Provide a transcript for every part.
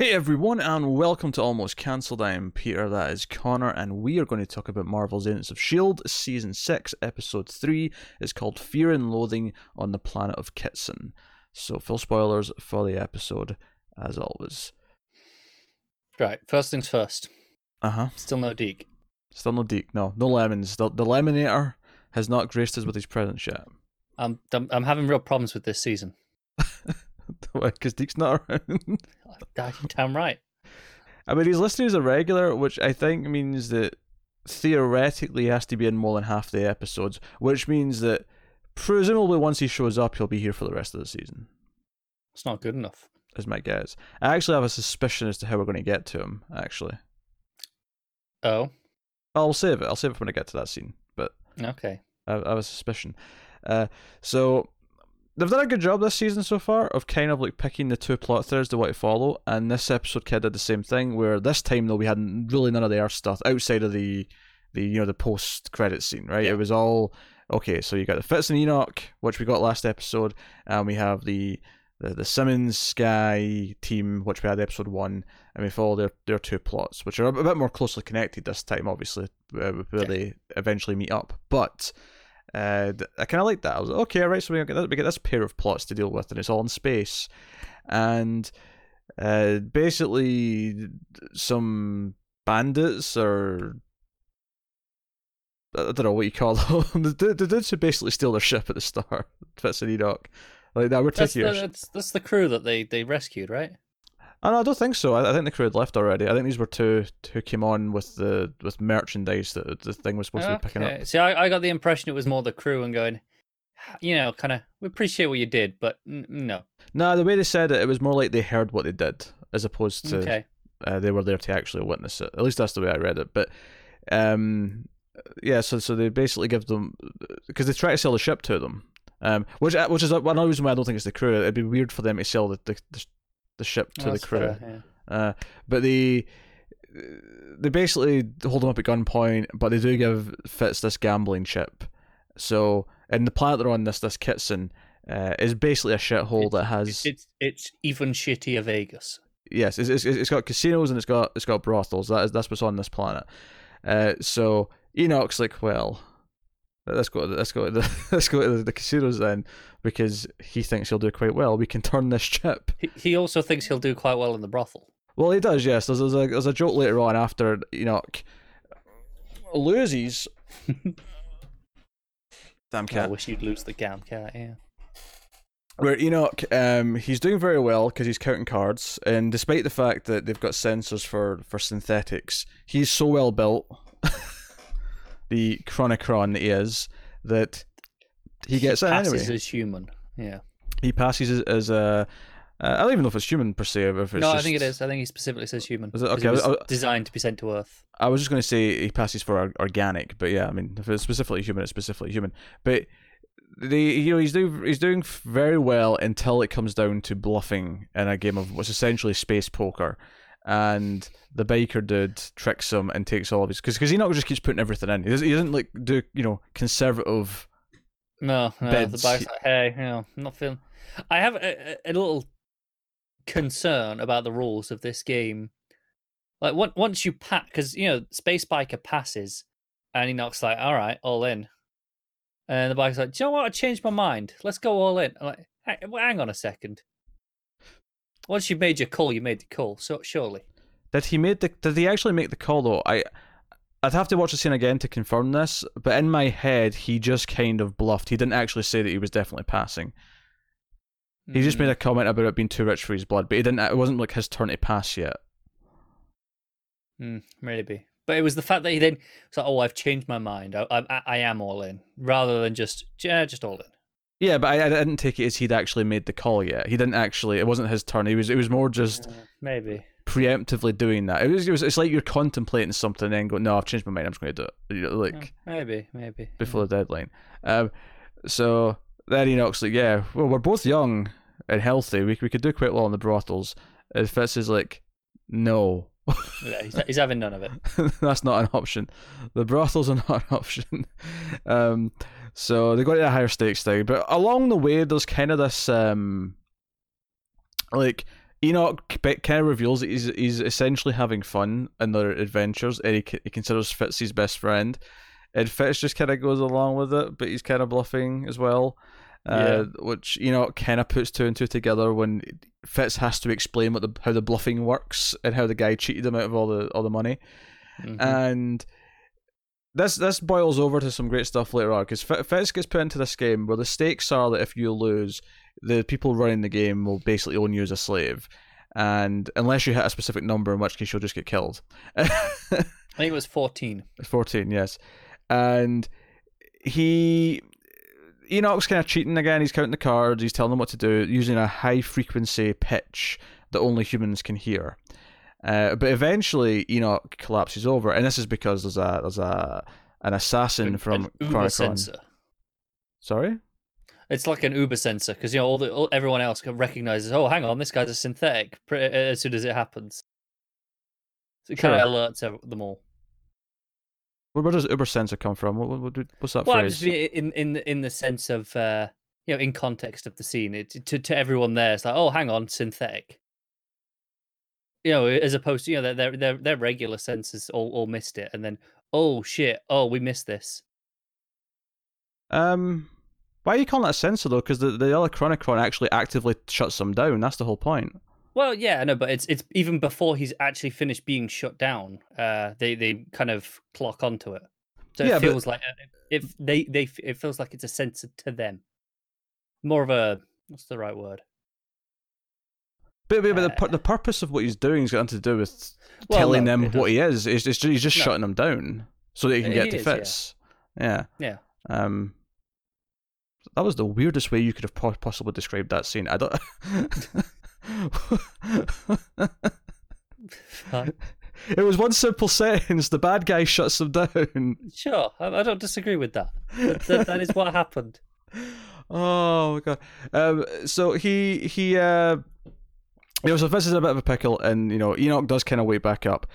Hey everyone, and welcome to Almost Cancelled. I am Peter, that is Connor, and we are going to talk about Marvel's Agents of S.H.I.E.L.D. Season 6, Episode 3. It's called Fear and Loathing on the Planet of Kitson. So, full spoilers for the episode, as always. Right, first things first. Uh huh. Still no Deke. Still no Deke, no. No lemons. The, the Lemonator has not graced us with his presence yet. I'm, I'm I'm having real problems with this season. Because Deke's not around. Damn right. I mean, he's listed as a regular, which I think means that theoretically he has to be in more than half the episodes, which means that presumably once he shows up, he'll be here for the rest of the season. It's not good enough. Is my guess. I actually have a suspicion as to how we're going to get to him. Actually, Oh, I'll save it. I'll save it when I get to that scene. But okay. I, I have a suspicion. Uh, so they've done a good job this season so far of kind of like picking the two plot threads they want to follow, and this episode kind of did the same thing. Where this time though we had really none of the Earth stuff outside of the the you know the post credit scene, right? Yeah. It was all okay. So you got the Fitz and Enoch, which we got last episode, and we have the the, the Simmons Skye team, which we had episode one, and we follow their their two plots, which are a bit more closely connected this time, obviously, uh, where Yeah. they eventually meet up, but. Uh, th- I kind of like that. I was like, okay, right. So we get this, we get this pair of plots to deal with, and it's all in space, and uh, basically some bandits or I don't know what you call them. the, the, the dudes who basically steal their ship at the start, Fitz and Enoch. Like that, we're That's taking the, that's, that's the crew that they, they rescued, right? Oh, no, I don't think so. I, I think the crew had left already. I think these were two who came on with the with merchandise that the thing was supposed to be picking up. See, I, I got the impression it was more the crew and going, you know, kind of, we appreciate what you did, but n- no. No, the way they said it, it was more like they heard what they did as opposed to Okay. uh, they were there to actually witness it. At least that's the way I read it. But um, yeah, so so they basically give them because they try to sell the ship to them, um, which which is one reason why I don't think it's the crew. It'd be weird for them to sell the the, the, the ship to Oh, the crew. fair, yeah. Uh, but they they basically hold him up at gunpoint, but they do give Fitz this gambling chip. So in the planet they're on, this this Kitson uh, is basically a shithole It's- that has It's it's even shittier Vegas. yes, it's, it's it's got casinos and it's got it's got brothels. That is that's what's on this planet. Uh, so Enoch's like, well, let's go. Let's go. To the, let's go to the, the casinos then, because he thinks he'll do quite well. We can turn this chip. He, he also thinks he'll do quite well in the brothel. Well, he does. Yes, there's, there's a there's a joke later on after Enoch loses. Damn I cat. wish you'd lose the gam cat, yeah. Where Enoch, um, he's doing very well because he's counting cards, and despite the fact that they've got sensors for for synthetics, he's so well built, the Chronicom is, that he gets it passes anyway. as human. Yeah. He passes as, as a. Uh, I don't even know if it's human per se. Or if it's no, I think it is. I think he specifically says human. Is it? Okay, I was- was I designed to be sent to Earth. I was just going to say he passes for organic, but yeah, I mean, if it's specifically human, it's specifically human. But the you know he's doing he's doing very well until it comes down to bluffing in a game of what's essentially space poker, and the biker dude tricks him and takes all of his because because Enoch just keeps putting everything in. He doesn't, he doesn't like do you know conservative. No, no the bike's like, hey, you know, I'm not feeling. I have a, a little concern about the rules of this game. Like, on- once you pass, because you know, Space Biker passes, and Enoch's like, "All right, all in," and the bike's like, "Do you know what? I changed my mind. Let's go all in." I'm like, "Hey, well, hang on a second. Once you made your call, you made the call. So surely, Did he made the? Did he actually make the call though? I. I'd have to watch the scene again to confirm this, but in my head, he just kind of bluffed. He didn't actually say that he was definitely passing. He just Hmm. made a comment about it being too rich for his blood, but he didn't. It wasn't like his turn to pass yet. Mm, maybe. But it was the fact that he then was like, "Oh, I've changed my mind. I, I, I am all in," rather than just, yeah, just all in. Yeah, but I, I didn't take it as he'd actually made the call yet. He didn't actually. It wasn't his turn. He was. It was more just Uh, maybe. preemptively doing that. It was. It was. It's like you're contemplating something and then go, "No, I've changed my mind. I'm just going to do it." You know, like Uh, maybe, maybe. before the deadline. Um, so then Enoch's like, "Yeah, well, we're both young and healthy. We we could do quite well in the brothels." And Fitz is like, "No." Yeah, he's, he's having none of it. That's not an option. The brothels are not an option. Um, so they go to a higher stakes thing, but along the way, there's kind of this um, like Enoch kind of reveals that he's he's essentially having fun in their adventures, and he, he considers Fitz his best friend, and Fitz just kind of goes along with it, but he's kind of bluffing as well. Uh, which you know kind of puts two and two together when Fitz has to explain what the how the bluffing works and how the guy cheated him out of all the all the money, Mhm. and this this boils over to some great stuff later on because Fitz gets put into this game where the stakes are that if you lose, the people running the game will basically own you as a slave, and unless you hit a specific number, in which case you'll just get killed. I think it was 14. 14, yes. And he. Enoch's kind of cheating again. He's counting the cards. He's telling them what to do using a high frequency pitch that only humans can hear. Uh, but eventually, Enoch collapses over, and this is because there's a there's a an assassin An- from an Uber sensor. Sorry. It's like an Uber sensor because you know all the all, everyone else recognizes. Oh, hang on, this guy's a synthetic. pr- As soon as it happens, so it kind of alerts them all. Where, does Uber sensor come from? What, what, what- what's that Well, phrase? just in in in the sense of uh, you know in context of the scene, it, to to everyone there, it's like, oh, hang on, synthetic. You know, as opposed to you know their their their, their regular sensors all, all missed it, and then oh shit, oh we missed this. Um, why are you calling that a sensor though? Because the the other Chronicom actually actively shuts them down. That's the whole point. Well, yeah, I know, but it's it's even before he's actually finished being shut down. Uh, they they kind of clock onto it, so Yeah, it but- feels like uh, if they they it feels like it's a sensor to them. More of a what's the right word? But, but, but the, Uh, pur- the purpose of what he's doing is got nothing to do with Well, telling no, them what he is. It's, it's, he's just No. shutting them down so that he can Uh, get he to is, yeah. Fitz. Yeah. Yeah. Um, that was the weirdest way you could have possibly described that scene. I don't. It was one simple sentence. The bad guy shuts them down. Sure, I, I don't disagree with that. That, that is what happened. Oh my god. Um, so he he uh, you know, so this is a bit of a pickle, and you know Enoch does kind of wake back up.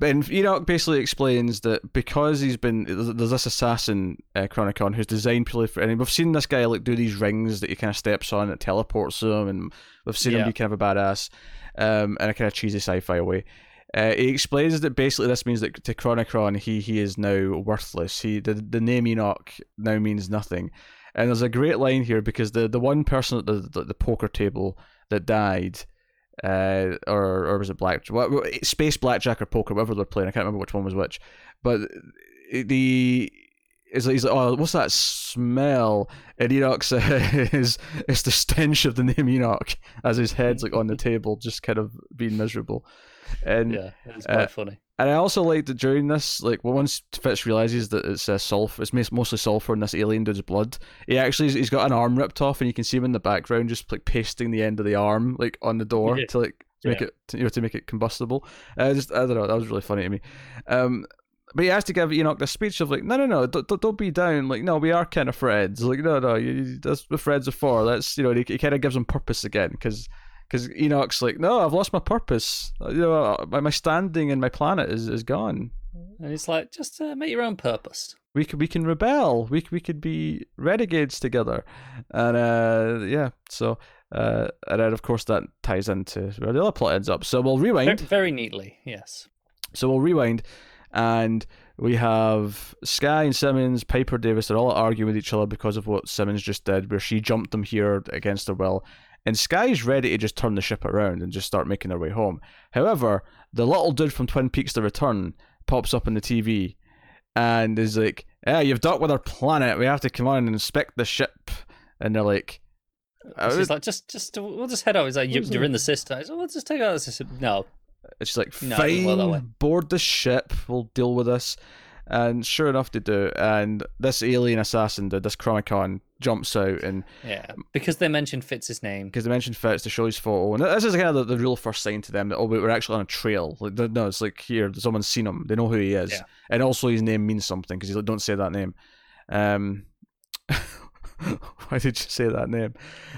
And Enoch basically explains that because he's been there's this assassin uh, Chronicom who's designed purely for, and we've seen this guy like do these rings that he kind of steps on that teleports him, and we've seen him be kind of a badass, um, in a kind of cheesy sci-fi way. Uh, he explains that basically this means that to Chronicom he he is now worthless. He the the name Enoch now means nothing. And there's a great line here because the, the one person at the, the, the poker table that died, uh, or or was it black what, space blackjack or poker, whatever they're playing. I can't remember which one was which, but the is he's like, oh, what's that smell? And Enoch says it's the stench of the name Enoch as his head's like on the table, just kind of being miserable. And Yeah, it's Uh, quite funny. And I also like that during this, like, well, once Fitz realizes that it's uh, sulfur, it's mostly sulfur in this alien dude's blood. He actually he's got an arm ripped off, and you can see him in the background just like pasting the end of the arm like on the door Yeah. to like to make Yeah. it to, you know to make it combustible. Uh, just I don't know, that was really funny to me. Um, but he has to give Enoch this speech of like, no, no, no, don't, don't, be down. Like, no, we are kind of friends. Like, no, no, you, you- that's what friends are for. That's you know, he, he kind of gives him purpose again because because Enoch's like, no, I've lost my purpose. You know, my, my standing in my planet is, is gone. And it's like just uh, make your own purpose. We could we can rebel. We we could be renegades together, and uh, yeah. So uh, and then of course that ties into where the other plot ends up. So we'll rewind. very neatly, yes. So we'll rewind, and we have Skye and Simmons, Piper Davis. They're all arguing with each other because of what Simmons just did, where she jumped them here against her will. And Skye's ready to just turn the ship around and just start making their way home. However, the little dude from Twin Peaks: The Return pops up on the TV and is like, "Yeah, you've docked with our planet. We have to come on and inspect the ship." And they're like, uh, She's would- like, just, just, we'll just head out. He's like, you, "You're it? in the system. I said, we'll just take out the system. No, she's like, No, fine, doesn't work that way. board the ship, we'll deal with this. And sure enough, they do. And this alien assassin, the, this Chronicom, jumps out and yeah, because they mentioned Fitz's name. because they mentioned Fitz to show his photo, and this is kind of the, the real first sign to them that oh, wait, we're actually on a trail. Like, no, it's like here, someone's seen him. They know who he is, Yeah. and also his name means something because he's like, don't say that name. Um, why did you say that name?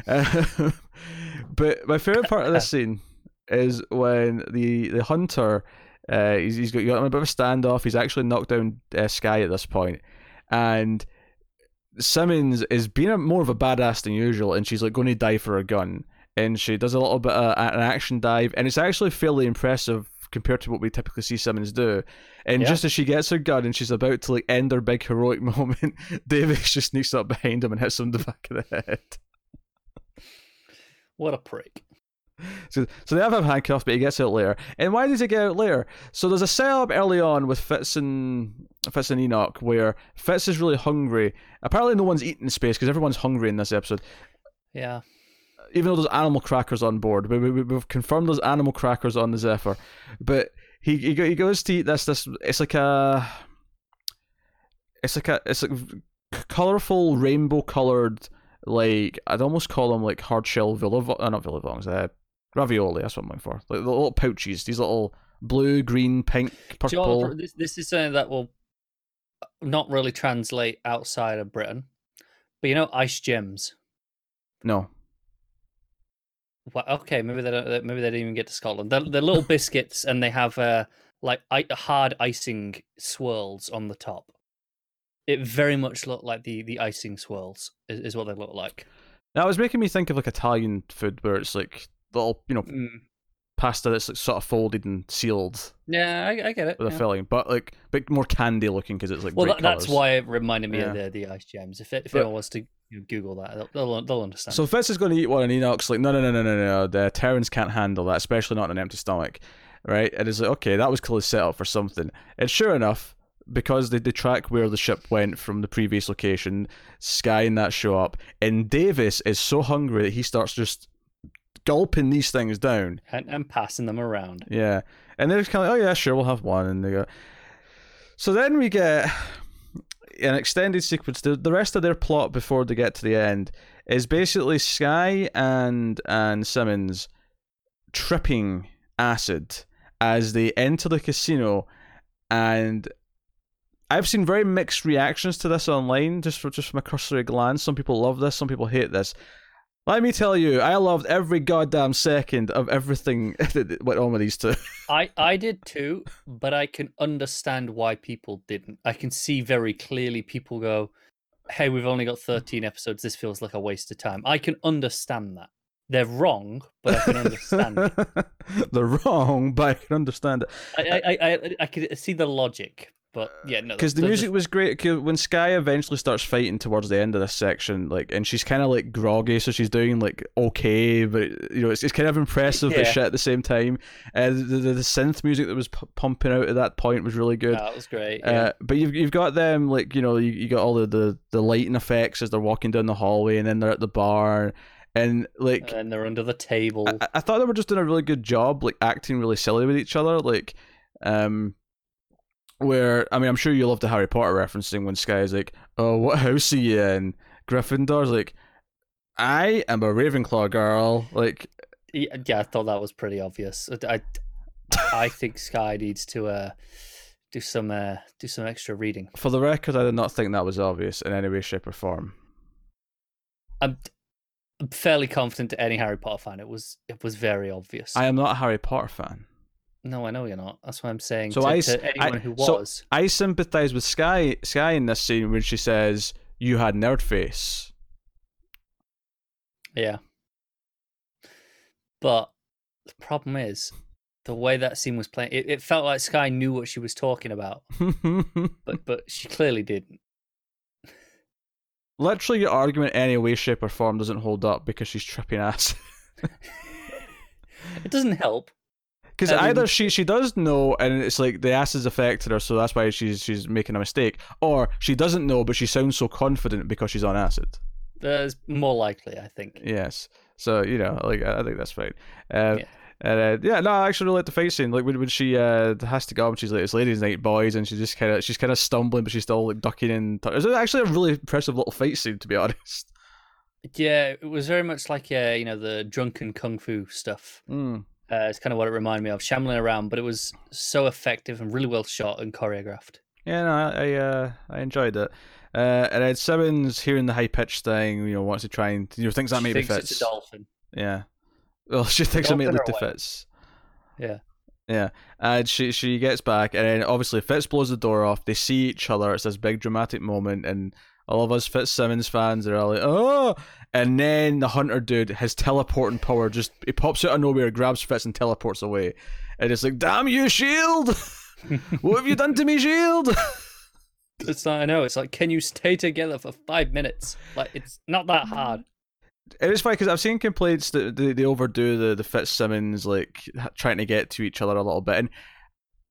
Um, but my favorite part of this scene is when the the hunter. Uh, he's, he's got, you got him a bit of a standoff. He's actually knocked down uh, Skye at this point, and Simmons is being a, more of a badass than usual, and she's like going to die for her gun. and she does a little bit of an action dive, and it's actually fairly impressive compared to what we typically see Simmons do. And Yeah. just as she gets her gun and she's about to like end her big heroic moment, Davis just sneaks up behind him and hits him in the back of the head. What a prick. So, so they have him handcuffed, but he gets out later. And why does he get out later? So there's a setup early on with Fitz and Fitz and Enoch where Fitz is really hungry. Apparently, no one's eating space because everyone's hungry in this episode. Yeah. Even though there's animal crackers on board, we, we, we've confirmed there's animal crackers on the Zephyr. But he he, go- he goes to eat this this. It's like a. It's like a it's like colorful rainbow colored like I'd almost call them like hard shell villavong, uh, not villavongs, uh, ravioli. That's what I'm looking for. Like the little pouches, these little blue, green, pink, Do you know purple. this, this is something that will not really translate outside of Britain. But you know, ice gems. No, Well, okay, maybe they don't. Maybe they didn't even get to Scotland. They're, they're little biscuits, and they have uh, like I- hard icing swirls on the top. It very much looked like the the icing swirls is, is what they look like. that was making me think of like Italian food where it's like little, you know, Mm. pasta that's like sort of folded and sealed Yeah, I, I get it. with yeah. a filling, but like bit more candy looking because it's like Well, that, that's why it reminded me of the the ice gems. If it, if But- anyone wants to Google that, they'll they'll, they'll understand. So Fitz is going to eat one, and Enoch's like, no, no, no, no, no, no. The Terrans can't handle that, especially not on an empty stomach, right? And it's like, okay, that was clearly set up for something. And sure enough, because they, they track where the ship went from the previous location, Skye and that show up, and Davis is so hungry that he starts just gulping these things down. and, and passing them around. Yeah, and they're just kind of like, oh yeah, sure, we'll have one, and they go. So then we get an extended sequence. The, the rest of their plot before they get to the end is basically Skye and and Simmons tripping acid as they enter the casino, and I've seen very mixed reactions to this online. Just for just from a cursory glance, some people love this, some people hate this. Let me tell you, I loved every goddamn second of everything that went on with these two. I I did too, but I can understand why people didn't. I can see very clearly people go, "Hey, we've only got 13 episodes. This feels like a waste of time." I can understand that. They're wrong, but I can understand. it. They're wrong, but I can understand it. I, I, I, I, I can see the logic, but yeah, no. Because the music just- was great. 'cause when Skye eventually starts fighting towards the end of this section, like, and she's kind of like groggy, so she's doing like okay, but you know, it's, it's kind of impressive but Yeah. shit at the same time. Uh, the, the the synth music that was p- pumping out at that point was really good. That was great. Yeah. Uh, but you've you've got them like you know you, you got all the, the the lighting effects as they're walking down the hallway and then they're at the bar and like and they're under the table. I, I thought they were just doing a really good job like acting really silly with each other like um where I mean I'm sure you love the Harry Potter referencing when Skye is like oh what house are you in Gryffindor's like I am a Ravenclaw girl like Yeah, yeah, I thought that was pretty obvious. I, I, I think Skye needs to uh, do some uh, do some extra reading. for the record I did not think that was obvious in any way shape or form I'm, I'm fairly confident to any Harry Potter fan. It was it was very obvious. I am not a Harry Potter fan no, I know you're not. That's why I'm saying So to, I to anyone I- who so- was. I sympathize with Skye Skye in this scene when she says you had nerd face. Yeah. But the problem is the way that scene was playing. It, it felt like Skye knew what she was talking about, but but she clearly didn't. Literally, your argument any way, shape, or form doesn't hold up because she's tripping ass. It doesn't help. Because mean- either she she does know and it's like the acid's affected her, so that's why she's she's making a mistake, or she doesn't know but she sounds so confident because she's on acid. That's more likely, I think. Yes. So you know, like I think that's fine. Um, Yeah. And uh, yeah, no, I actually really like the fight scene. Like when, when she uh, has to go up, and she's like, "It's ladies' night, boys," and she just kind of she's kind of stumbling, but she's still like ducking and. in. It's actually a really impressive little fight scene, to be honest. Yeah, it was very much like uh, you know the drunken kung fu stuff. Mm. Uh, it's kind of what it reminded me of, shambling around, but it was so effective and really well shot and choreographed. Yeah, no, I I, uh, I enjoyed it. Uh, and then Simmons hearing the high pitched thing, you know, wants to try and you know thinks that She maybe thinks fits. it's a dolphin. Yeah. Well, she thinks it may Dolphin lead or to whale? Yeah. Yeah. And she she gets back, and then obviously Fitz blows the door off. They see each other. It's this big dramatic moment, and All of us Fitzsimmons fans are all like, oh, and then the hunter dude, his teleporting power just he pops out of nowhere, grabs Fitz and teleports away, and it's like, damn you, Shield! what have you done to me, Shield? It's like I know. It's like, can you stay together for five minutes? Like it's not that hard. It is funny because I've seen complaints that they, they overdo the the Fitzsimmons like trying to get to each other a little bit, and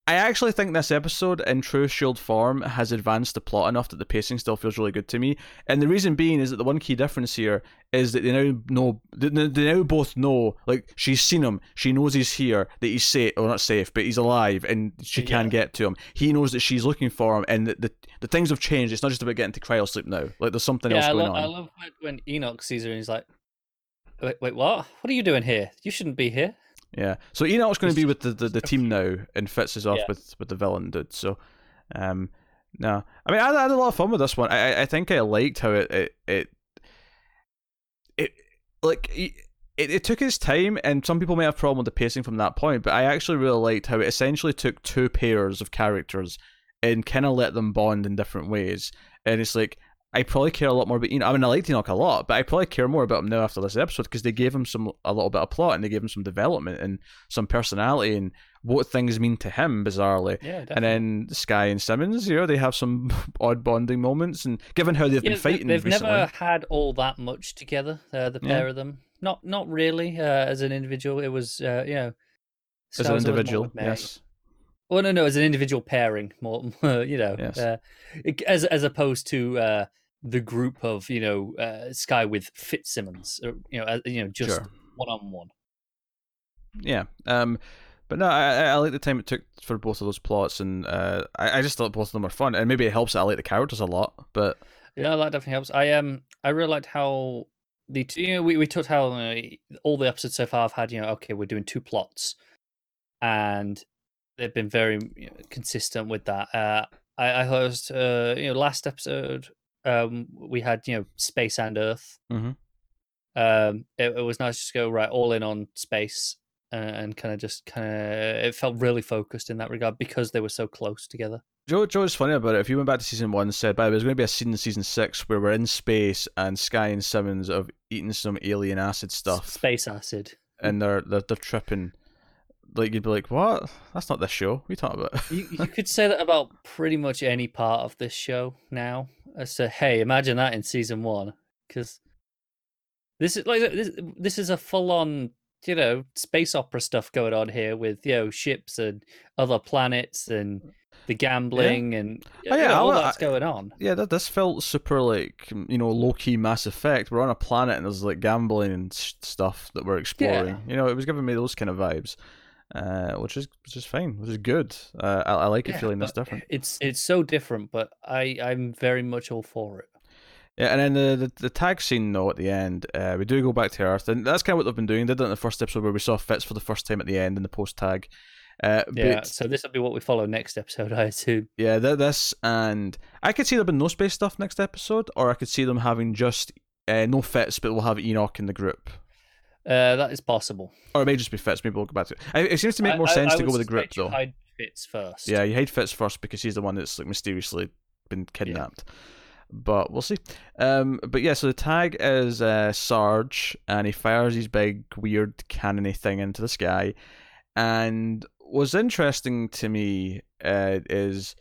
I actually think this episode, in true Shield form, has advanced the plot enough that the pacing still feels really good to me. And the reason being is that the one key difference here is that they now know, they now both know, like she's seen him, she knows he's here, that he's safe, or not safe, but he's alive, and she yeah. can get to him. He knows that she's looking for him, and the, the, the things have changed. It's not just about getting to cryo sleep now. Like there's something yeah, else I going love, on. I love when Enoch sees her and he's like, "Wait, wait, what? What are you doing here? You shouldn't be here." Yeah. So Enoch's going to be with the, the, the team now, and Fitz is off yeah. with, with the villain dude. So, um, no, I mean, I, I, had a lot of fun with this one. I I think I liked how it it it, it like. It, it took its time, and some people may have problem with the pacing from that point. But I actually really liked how it essentially took two pairs of characters and kind of let them bond in different ways. And it's like I probably care a lot more about Enoch. I mean, I like Enoch a lot, but I probably care more about him now after this episode because they gave him some a little bit of plot and they gave him some development and some personality and what things mean to him bizarrely. Yeah, definitely. and then Skye and Simmons, you know, they have some odd bonding moments, and given how they've yeah, been fighting, they've recently, never had all that much together. Uh, the pair yeah. of them, not not really uh, as an individual. It was, uh, you know, as an individual, yes. Well, no, no, as an individual pairing, more, you know, yes. Uh, as as opposed to uh, the group of you know uh, Skye with Fitzsimmons, or, you know, uh, you know, just one on one. Yeah, um, but no, I, I like the time it took for both of those plots, and uh, I, I just thought both of them were fun, and maybe it helps that I like the characters a lot. But yeah, that definitely helps. I um, I really liked how the two, you know, we we talked how uh, all the episodes so far have had you know, okay, we're doing two plots, and they've been very you know, consistent with that. Uh, I, I was, uh, you know, last episode um, we had you know space and Earth. Mm-hmm. Um, it, it, was nice to go right all in on space and, and kind of just kind of it felt really focused in that regard because they were so close together. Joe, Joe's funny about it. If you went back to season one, and said, by the way, there's going to be a scene in season six where we're in space and Skye and Simmons have eaten some alien acid stuff, space acid, and they're they're, they're tripping like you'd be like, "What? That's not this show. We talk about?" you, you could say that about pretty much any part of this show now. As to, hey, imagine that in season one, because this is like this. This is a full-on, you know, space opera stuff going on here with you know ships and other planets and uh, the gambling yeah. and oh, yeah, know, oh, all that's going on. Yeah, that this felt super like you know low key Mass Effect. We're on a planet and there's like gambling and stuff that we're exploring. Yeah. You know, it was giving me those kind of vibes uh, which is which is fine, which is good. Uh, I, I like yeah, it feeling this different. It's it's so different, but I I'm very much all for it. Yeah, and then the, the, the tag scene though at the end, uh, we do go back to Earth, and that's kind of what they've been doing. They did it in the first episode where we saw Fitz for the first time at the end in the post tag. Uh, yeah, but, so this will be what we follow next episode, I assume. Yeah, th- this and I could see there being no space stuff next episode, or I could see them having just uh, no Fitz, but we'll have Enoch in the group. Uh, that is possible. Or it may just be Fitz. Maybe we'll go back to it. It seems to make more I, sense I, to go with the group, though. Hide Fitz first. Yeah, you hide Fitz first because he's the one that's like mysteriously been kidnapped. Yeah. But we'll see. Um, but yeah, so the tag is uh, Sarge, and he fires his big weird cannony thing into the sky. And what's interesting to me uh, is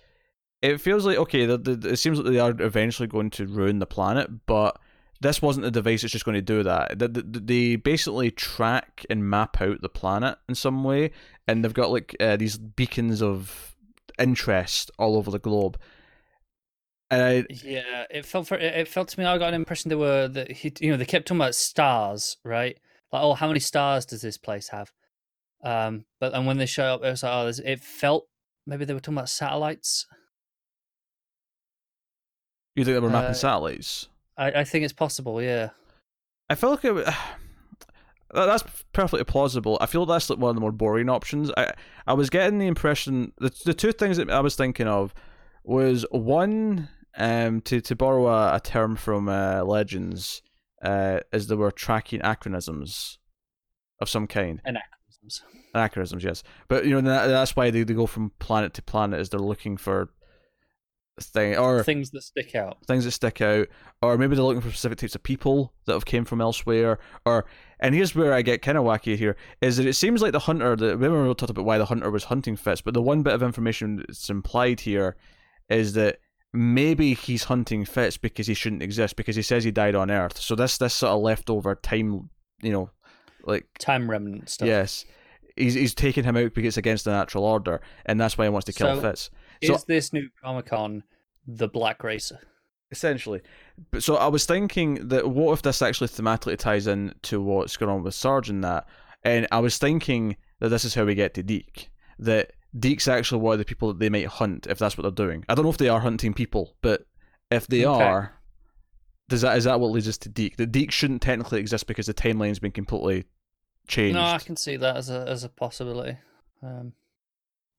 it feels like okay, the, the, it seems like they are eventually going to ruin the planet, but this wasn't a device that's just going to do that. They basically track and map out the planet in some way, and they've got like uh, these beacons of interest all over the globe. And I, yeah, it felt for it felt to me. I got an impression they were that he, you know, they kept talking about stars, right? Like, oh, how many stars does this place have? Um, but and when they show up, it was like, oh, it felt maybe they were talking about satellites. You think they were mapping uh, satellites? I, I think it's possible. Yeah. I feel like it. That's perfectly plausible. I feel that's like one of the more boring options. I I was getting the impression the the two things that I was thinking of was one um to to borrow a, a term from uh, Legends uh is they were tracking acronyms of some kind. Anachronisms. Anachronisms, yes. But you know that, that's why they, they go from planet to planet is they're looking for thing, or things that stick out. things that stick out, or maybe they're looking for specific types of people that have came from elsewhere, or and here's where I get kind of wacky here is that it seems like the hunter. The remember we talked about why the hunter was hunting Fitz, but the one bit of information that's implied here is that maybe he's hunting Fitz because he shouldn't exist because he says he died on Earth. So this this sort of leftover time, you know, like Time remnant stuff. yes, he's he's taking him out because it's against the natural order, and that's why he wants to kill So- Fitz. Is this new Chronicom the Black Racer? essentially. But so I was thinking that what if this actually thematically ties in to what's going on with Sarge and that, and I was thinking that this is how we get to Deke. That Deke's actually one of the people that they might hunt if that's what they're doing. I don't know if they are hunting people, but if they Okay. are, does that is that what leads us to Deke? That Deke shouldn't technically exist because the timeline's been completely changed. No, I can see that as a as a possibility. Um,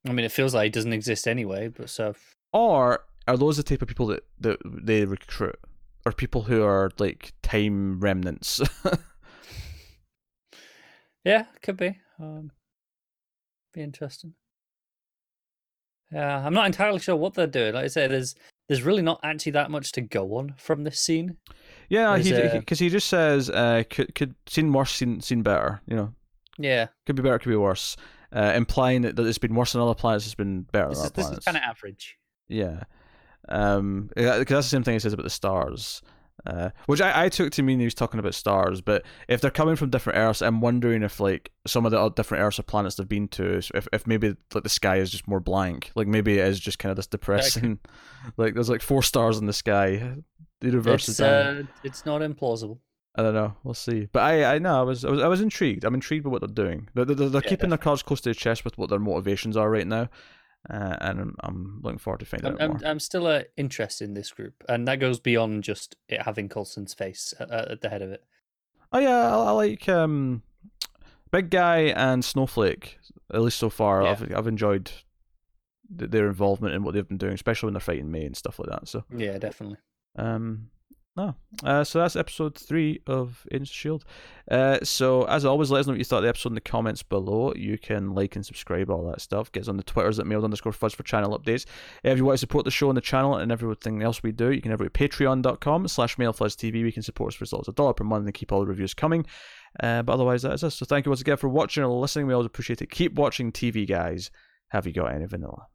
I mean, it feels like he doesn't exist anyway, but so Or are those the type of people that, that they recruit? Or people who are like time remnants? yeah, could be. Um, be interesting. Yeah, I'm not entirely sure what they're doing. Like I say, there's there's really not actually that much to go on from this scene. Yeah, There's he because he, just says uh, could could seen worse, seen seen better. You know, Yeah, could be better, could be worse, uh, implying that, that it's been worse on other planets, it's been better this on is other this planets. is kind of average. Yeah, um, because that's the same thing he says about the stars. Uh, which I, I took to mean he was talking about stars, but if they're coming from different Earths, I'm wondering if like some of the different Earths or planets they've been to, if if maybe like the sky is just more blank, like maybe it is just kind of this depressing, like there's like four stars in the sky, the universe is It's down. uh, it's not implausible. I don't know. We'll see. But I, I know I was, I was, I was intrigued. I'm intrigued by what they're doing. They're, they're, they're Yeah, keeping their cards close to their chest with what their motivations are right now, uh, and I'm, I'm looking forward to finding I'm, out I'm, more. I'm still uh, interested in this group, and that goes beyond just it having Coulson's face at, at the head of it. Oh yeah, I, I like um, Big Guy and Snowflake. At least so far, Yeah. I've I've enjoyed th- their involvement in what they've been doing, especially when they're fighting May and stuff like that. So Yeah, definitely. Um, no. Uh, so that's episode three of Agents of Shield. Uh, so as always, let us know what you thought of the episode in the comments below. You can like and subscribe, all that stuff. Get us on the Twitters at mild underscore fuzz for channel updates. If you want to support the show and the channel and everything else we do, you can have it at patreon.com slash mildfuzztv. We can support us for as little as a dollar per month and keep all the reviews coming. Uh, but otherwise, that is us. So thank you once again for watching and listening. We always appreciate it. Keep watching TV, guys. Have you got any vanilla?